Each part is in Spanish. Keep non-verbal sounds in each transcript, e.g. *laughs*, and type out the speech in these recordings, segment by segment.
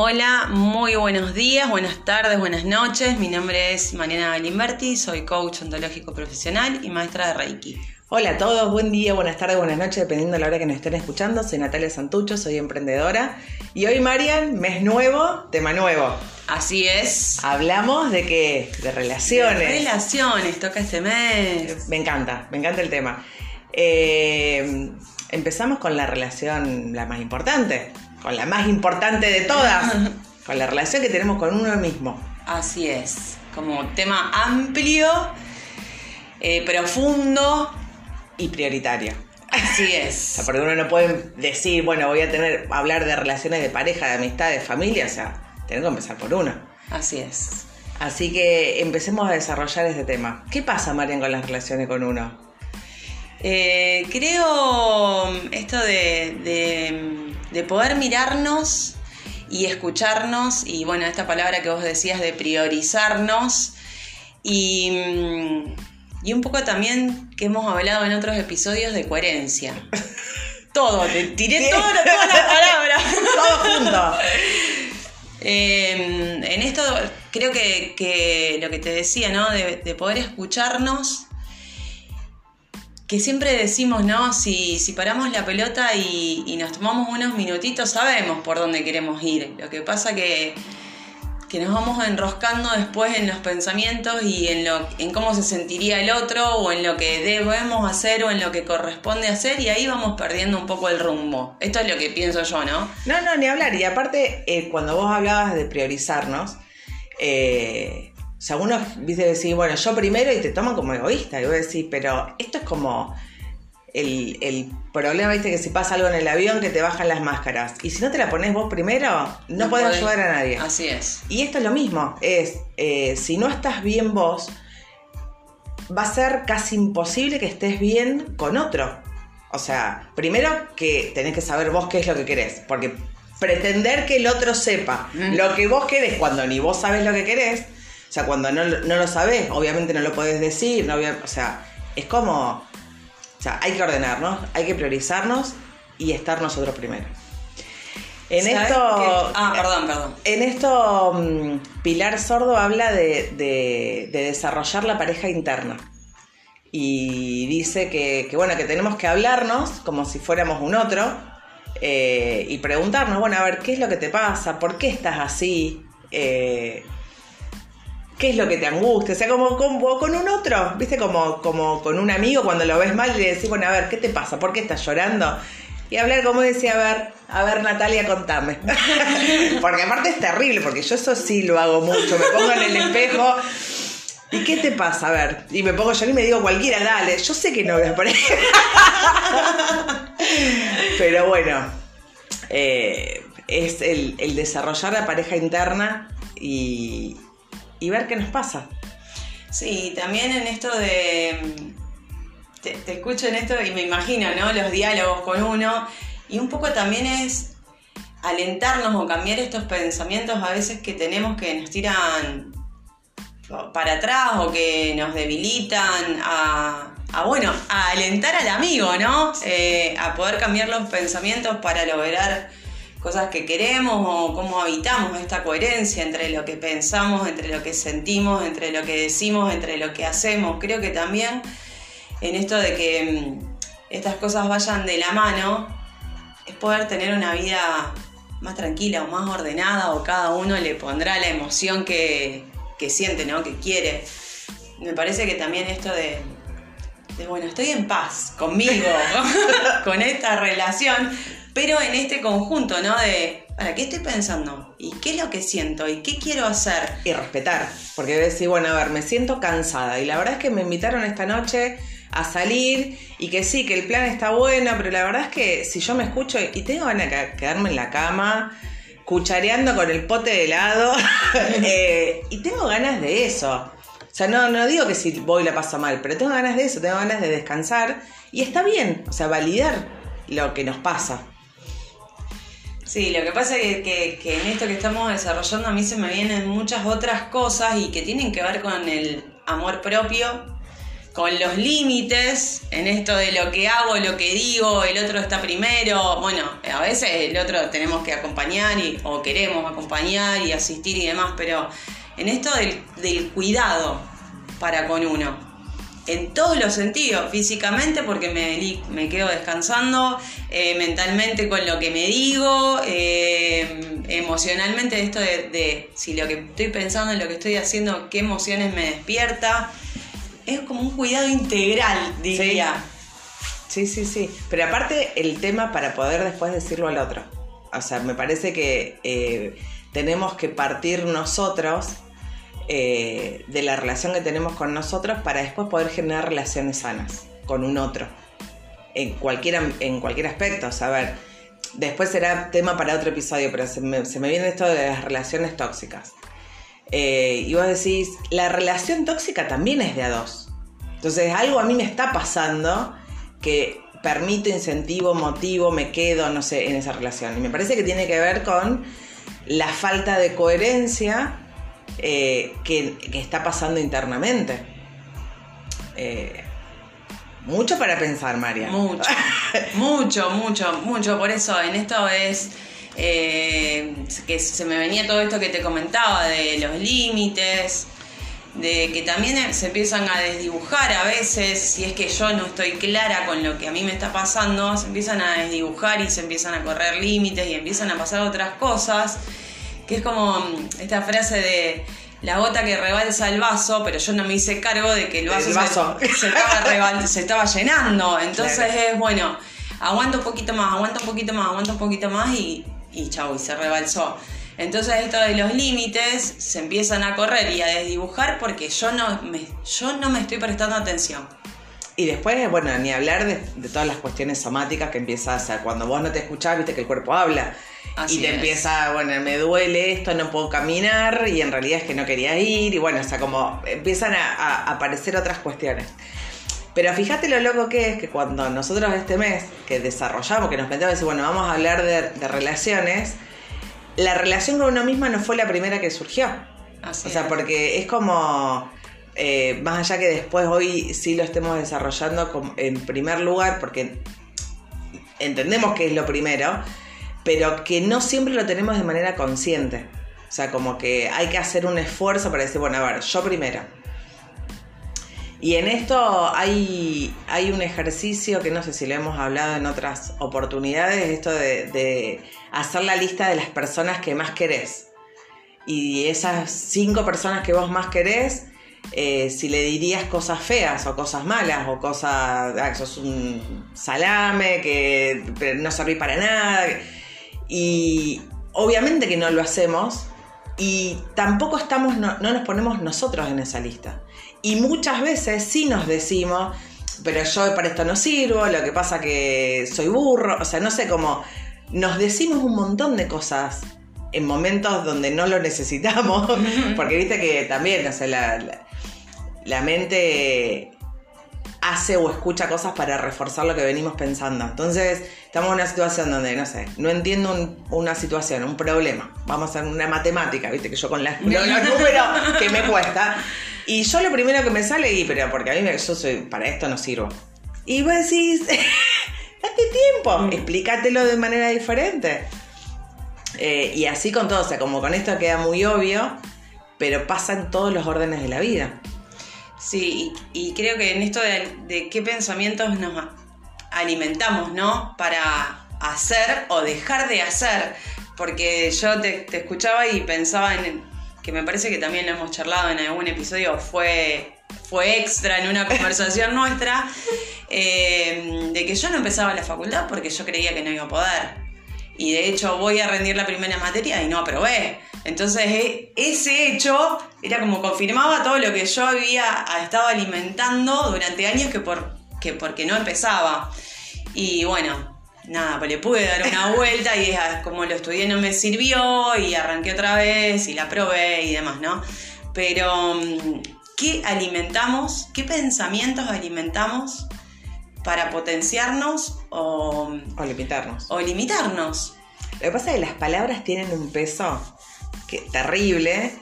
Hola, muy buenos días, buenas tardes, buenas noches. Mi nombre es Mariana Galimberti, soy coach ontológico profesional y maestra de Reiki. Hola a todos, buen día, buenas tardes, buenas noches, dependiendo de la hora que nos estén escuchando. Soy Natalia Santucho, soy emprendedora. Y hoy, Marian, mes nuevo, tema nuevo. Así es. Hablamos de qué? De relaciones. De relaciones, toca este mes. Me encanta, me encanta el tema. Eh, empezamos con la relación la más importante, con la más importante de todas, *laughs* con la relación que tenemos con uno mismo. Así es, como tema amplio, eh, profundo, y prioritario. Así *laughs* es. O sea, porque uno no puede decir, bueno, voy a tener, hablar de relaciones de pareja, de amistad, de familia, o sea, tengo que empezar por uno. Así es. Así que empecemos a desarrollar este tema. ¿Qué pasa, Marian, con las relaciones con uno? Eh, creo esto de, de, poder mirarnos y escucharnos, y bueno, esta palabra que vos decías de priorizarnos, y mm, y un poco también que hemos hablado en otros episodios de coherencia. *laughs* Todo, te tiré todo, todas las palabras. *laughs* todo junto. Em, en esto creo que, lo que te decía, ¿no? De, poder escucharnos, que siempre decimos, ¿no? Si, si paramos la pelota y, y, nos tomamos unos minutitos, sabemos por dónde queremos ir. Lo que pasa que que nos vamos enroscando después en los pensamientos y en, lo, en cómo se sentiría el otro o en lo que debemos hacer o en lo que corresponde hacer y ahí vamos perdiendo un poco el rumbo. Esto es lo que pienso yo, ¿no? No, no, ni hablar. Y aparte, eh, cuando vos hablabas de priorizarnos, eh, o sea, uno dice decir, bueno, yo primero y te toman como egoísta. Y vos decís, pero esto es como el, problema, viste, que si pasa algo en el avión que te bajan las máscaras. Y si no te la pones vos primero, no, puedes ayudar a nadie. Así es. Y esto es lo mismo, es, eh, si no estás bien vos, va a ser casi imposible que estés bien con otro. O sea, primero que tenés que saber vos qué es lo que querés, porque pretender que el otro sepa mm. lo que vos querés cuando ni vos sabés lo que querés, o sea, cuando no, lo sabés, obviamente no lo podés decir, no, o sea, es como o sea, hay que ordenarnos, hay que priorizarnos y estar nosotros primero. En esto. Ah, perdón, perdón. En esto, mm, Pilar Sordo habla de, desarrollar la pareja interna. Y dice que, bueno, que tenemos que hablarnos como si fuéramos un otro eh, y preguntarnos, bueno, a ver, ¿qué es lo que te pasa? ¿Por qué estás así? Eh, qué es lo que te angustia, o sea, como, con un otro, viste, como, como con un amigo cuando lo ves mal y le decís, bueno, a ver, ¿qué te pasa? ¿Por qué estás llorando? Y hablar como decía, a ver, a ver Natalia, contame. *laughs* porque aparte es terrible, porque yo eso sí lo hago mucho, me pongo en el espejo. ¿Y qué te pasa? A ver, y me pongo yo y me digo cualquiera, dale, yo sé que no voy a poner. *laughs* Pero bueno, eh, es el desarrollar la pareja interna y, y ver qué nos pasa. Sí, también en esto de... Te, escucho en esto y me imagino, ¿no? Los diálogos con uno. Y un poco también es alentarnos o cambiar estos pensamientos a veces que tenemos que nos tiran para atrás o que nos debilitan a, bueno, a alentar al amigo, ¿no? Eh, a poder cambiar los pensamientos para lograr cosas que queremos o cómo habitamos esta coherencia entre lo que pensamos, entre lo que sentimos, entre lo que decimos, entre lo que hacemos. Creo que también en esto de que mm, estas cosas vayan de la mano, es poder tener una vida más tranquila o más ordenada o cada uno le pondrá la emoción que, siente, ¿no? que quiere. Me parece que también esto de, de bueno, estoy en paz conmigo, *laughs* con esta relación, pero en este conjunto, ¿no? De, ¿para qué estoy pensando? ¿Y qué es lo que siento? ¿Y qué quiero hacer? Y respetar, porque decir, bueno, a ver, me siento cansada y la verdad es que me invitaron esta noche a salir y que sí, que el plan está bueno, pero la verdad es que si yo me escucho y tengo ganas de quedarme en la cama, cuchareando con el pote de helado, *laughs* eh, y tengo ganas de eso. O sea, no, no digo que si voy la paso mal, pero tengo ganas de eso, tengo ganas de descansar y está bien, o sea, validar lo que nos pasa. Sí, lo que pasa es que, en esto que estamos desarrollando a mí se me vienen muchas otras cosas y que tienen que ver con el amor propio, con los límites en esto de lo que hago, lo que digo, el otro está primero. Bueno, a veces el otro tenemos que acompañar y, o queremos acompañar y asistir y demás, pero en esto del cuidado para con uno en todos los sentidos, físicamente porque me, me quedo descansando, eh, mentalmente con lo que me digo, eh, emocionalmente esto de, si lo que estoy pensando, en lo que estoy haciendo, qué emociones me despierta. Es como un cuidado integral, diría. Sí, sí, sí. Pero aparte el tema para poder después decirlo al otro. O sea, me parece que eh, tenemos que partir nosotros eh, de la relación que tenemos con nosotros para después poder generar relaciones sanas con un otro. En cualquier, en cualquier aspecto. O a ver, después será tema para otro episodio, pero se me, viene esto de las relaciones tóxicas. Eh, y vos decís, la relación tóxica también es de a dos. Entonces, algo a mí me está pasando que permite, incentivo, motivo, me quedo, no sé, en esa relación. Y me parece que tiene que ver con la falta de coherencia eh, que, está pasando internamente. Eh, mucho para pensar, María. Mucho, *laughs* mucho, mucho, mucho. Por eso en esto es eh, que se me venía todo esto que te comentaba de los límites, de que también se empiezan a desdibujar a veces, si es que yo no estoy clara con lo que a mí me está pasando, se empiezan a desdibujar y se empiezan a correr límites y empiezan a pasar otras cosas que es como mm, esta frase de la gota que rebalsa el vaso, pero yo no me hice cargo de que el vaso, Se, estaba llenando. Entonces es, bueno, aguanto un poquito más, aguanto un poquito más, aguanto un poquito más y, y chau, y se rebalsó. Entonces esto de los límites se empiezan a correr y a desdibujar porque yo no me, yo no me estoy prestando atención. Y después, bueno, ni hablar de, todas las cuestiones somáticas que empieza a hacer. Cuando vos no te escuchás, viste que el cuerpo habla y te empieza, bueno, me duele esto, no puedo caminar y en realidad es que no quería ir y bueno, o sea, como empiezan a, aparecer otras cuestiones. Pero fíjate lo loco que es que cuando nosotros este mes que desarrollamos, que nos planteamos, decir, bueno, vamos a hablar de, relaciones, la relación con uno misma no fue la primera que surgió. o sea, porque es como, eh, más allá que después hoy sí lo estemos desarrollando en primer lugar, porque entendemos que es lo primero, pero que no siempre lo tenemos de manera consciente. O sea, como que hay que hacer un esfuerzo para decir, bueno, a ver, yo primero. Y en esto hay, hay un ejercicio que no sé si lo hemos hablado en otras oportunidades, esto de, hacer la lista de las personas que más querés. Y esas cinco personas que vos más querés, eh, si le dirías cosas feas o cosas malas o cosas, ah, sos un salame, que no servís para nada. Y obviamente que no lo hacemos y tampoco estamos, no, nos ponemos nosotros en esa lista. Y muchas veces sí nos decimos, pero yo para esto no sirvo, lo que pasa que soy burro, o sea, no sé cómo, nos decimos un montón de cosas en momentos donde no lo necesitamos, *laughs* porque viste que también, o sea, la, la mente hace o escucha cosas para reforzar lo que venimos pensando. Entonces, estamos en una situación donde, no sé, no entiendo una situación, un problema. Vamos a hacer una matemática, viste, que yo con las, los números que me cuesta. Y yo lo primero que me sale, y pero porque a mí yo soy, para esto no sirvo. Y vos decís, *laughs* date tiempo, mm. explícatelo de manera diferente. Eh, y así con todo, o sea, como con esto queda muy obvio, pero pasa en todos los órdenes de la vida. Sí, y, creo que en esto de, qué pensamientos nos alimentamos, ¿no? Para hacer o dejar de hacer. Porque yo te, escuchaba y pensaba en que me parece que también lo hemos charlado en algún episodio, fue, fue extra en una *laughs* conversación nuestra, eh, de que yo no empezaba la facultad porque yo creía que no iba a poder. Y de hecho voy a rendir la primera materia y no aprobé. Entonces e, ese hecho era como confirmaba todo lo que yo había estado alimentando durante años que, por, que porque no empezaba. Y bueno, nada, pues le pude dar una *laughs* vuelta y como lo estudié no me sirvió y arranqué otra vez y la probé y demás, ¿no? Pero, mm, ¿qué alimentamos? ¿Qué pensamientos alimentamos para potenciarnos o, o limitarnos? O limitarnos. Lo que pasa es que las palabras tienen un peso que, terrible,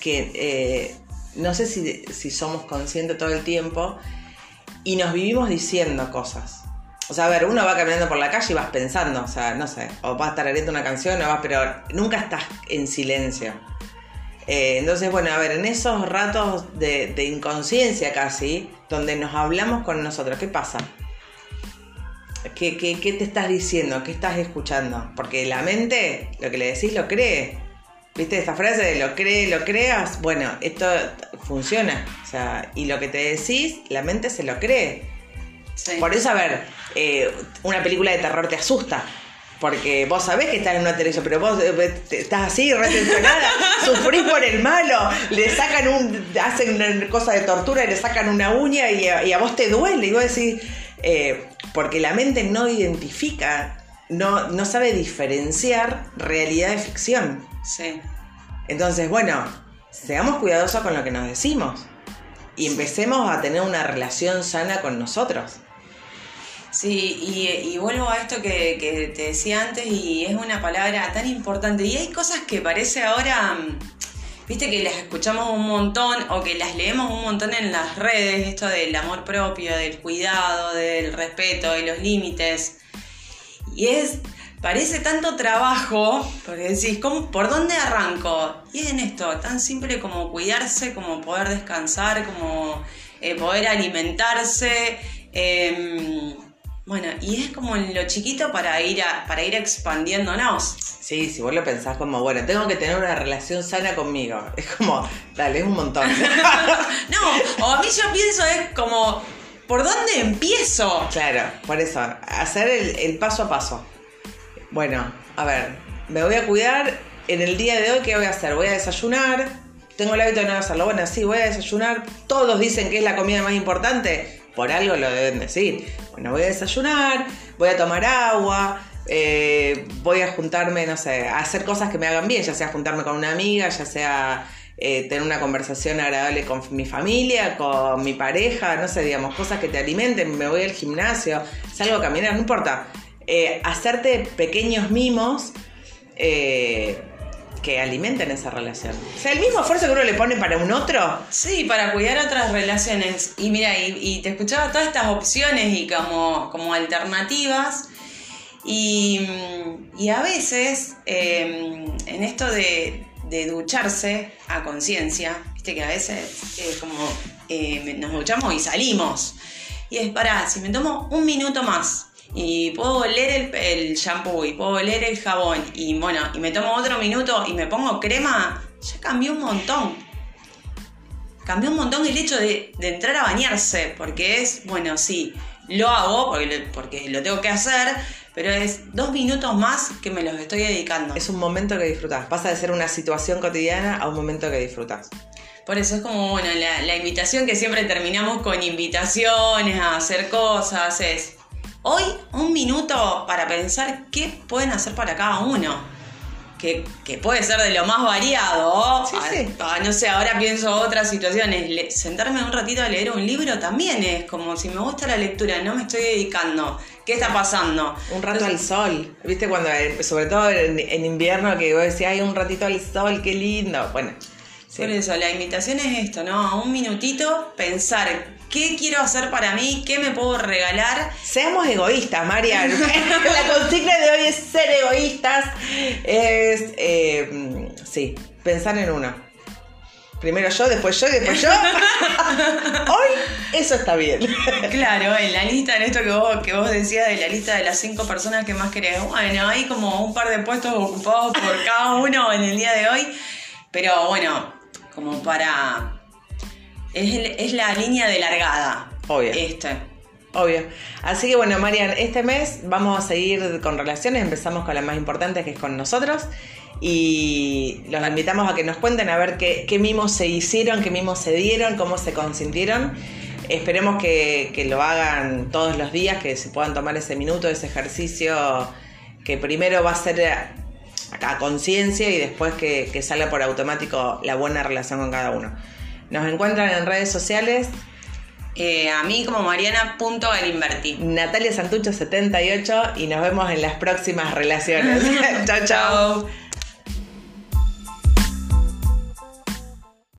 que eh, no sé si, somos conscientes todo el tiempo, y nos vivimos diciendo cosas. O sea, a ver, uno va caminando por la calle y vas pensando, o sea, no sé, o vas a estar tarareando una canción, o vas, pero nunca estás en silencio. Eh, entonces, bueno, a ver, en esos ratos de, de inconsciencia casi, donde nos hablamos con nosotros, ¿qué pasa? ¿Qué, qué, qué te estás diciendo? ¿Qué estás escuchando? Porque la mente, lo que le decís, lo cree. ¿Viste esta frase de lo cree, lo creas? Bueno, esto funciona. O sea, y lo que te decís, la mente se lo cree. Sí. Por eso, a ver, eh, una película de terror te asusta. Porque vos sabés que estás en una televisión, pero vos eh, estás así, retencionada, *laughs* sufrís por el malo, le sacan un, hacen una cosa de tortura y le sacan una uña y a, y a vos te duele. Y vos decís, eh, porque la mente no identifica, no, no sabe diferenciar realidad de ficción. Sí. Entonces, bueno, seamos cuidadosos con lo que nos decimos y empecemos a tener una relación sana con nosotros. Sí, y, vuelvo a esto que, que te decía antes y es una palabra tan importante. Y hay cosas que parece ahora, mm, viste que las escuchamos un montón o que las leemos un montón en las redes, esto del amor propio, del cuidado, del respeto, de los límites. Y es, parece tanto trabajo, porque decís, ¿cómo, ¿por dónde arranco? Y es en esto, tan simple como cuidarse, como poder descansar, como eh, poder alimentarse. em, bueno, y es como en lo chiquito para ir, a- para ir expandiéndonos. Sí, si vos lo pensás como, bueno, tengo que tener una relación sana conmigo. Es como, dale, es un montón. *laughs* No, o a mí yo pienso es como, ¿por dónde empiezo? claro, por eso, hacer el, el paso a paso. Bueno, a ver, me voy a cuidar. En el día de hoy, ¿qué voy a hacer? Voy a desayunar. Tengo el hábito de no hacerlo. Bueno, sí, voy a desayunar. Todos dicen que es la comida más importante. Por algo lo deben decir. Bueno, voy a desayunar, voy a tomar agua, eh, voy a juntarme, no sé, a hacer cosas que me hagan bien, ya sea juntarme con una amiga, ya sea eh, tener una conversación agradable con mi familia, con mi pareja, no sé, digamos, cosas que te alimenten, me voy al gimnasio, salgo a caminar, no importa. Eh, hacerte pequeños mimos eh, que alimenten esa relación. O sea, el mismo esfuerzo que uno le pone para un otro, Sí, para cuidar otras relaciones. Y mira, y, te escuchaba todas estas opciones y como, como alternativas. Y, a veces, eh, en esto de, de ducharse a conciencia, viste que a veces es como eh, nos duchamos y salimos. Y es para, si me tomo un minuto más y puedo oler el, el shampoo y puedo oler el jabón y bueno, y me tomo otro minuto y me pongo crema, ya cambió un montón cambió un montón el hecho de, de entrar a bañarse, porque es, bueno, sí, lo hago porque, lo- porque lo tengo que hacer, pero es dos minutos más que me los estoy dedicando. es un momento que disfrutas. Pasa de ser una situación cotidiana a un momento que disfrutas. Por eso es como, bueno, la, la invitación que siempre terminamos con invitaciones a hacer cosas es, hoy un minuto para pensar qué pueden hacer para cada uno. Que, que puede ser de lo más variado. Sí, Ah, sí. ah, no sé, ahora pienso otras situaciones. Le- sentarme un ratito a leer un libro también es como si me gusta la lectura, no me estoy dedicando. ¿Qué está pasando? Un rato Entonces, al sol. ¿Viste? Cuando, eh, sobre todo en, en invierno, que vos decís, ay, un ratito al sol, qué lindo. Bueno, sí. Por eso, la invitación es esto, ¿no? Un minutito pensar qué quiero hacer para mí, qué me puedo regalar. Seamos egoístas, Marian. *laughs* la consigna de hoy es ser egoístas. Es, eh, sí, pensar en uno. Primero yo, después yo y después yo. *laughs* hoy eso está bien. Claro, en la lista, en esto que vos, que vos decías de la lista de las cinco personas que más querés. Bueno, hay como un par de puestos ocupados por cada uno en el día de hoy. Pero bueno, como para. Es, el- es la línea de largada. Obvio. Este. Obvio. Así que bueno, Marian, este mes vamos a seguir con relaciones. Empezamos con la más importante, que es con nosotros. Y los invitamos a que nos cuenten a ver qué, qué mimos se hicieron, qué mimos se dieron, cómo se consintieron. Esperemos que, que lo hagan todos los días, que se puedan tomar ese minuto, ese ejercicio que primero va a ser a, a conciencia y después que, que salga por automático la buena relación con cada uno. Nos encuentran en redes sociales Eh, a mí como Mariana.galimberti. Natalia Santucho 78 y nos vemos en las próximas relaciones. *laughs* chao. Chao.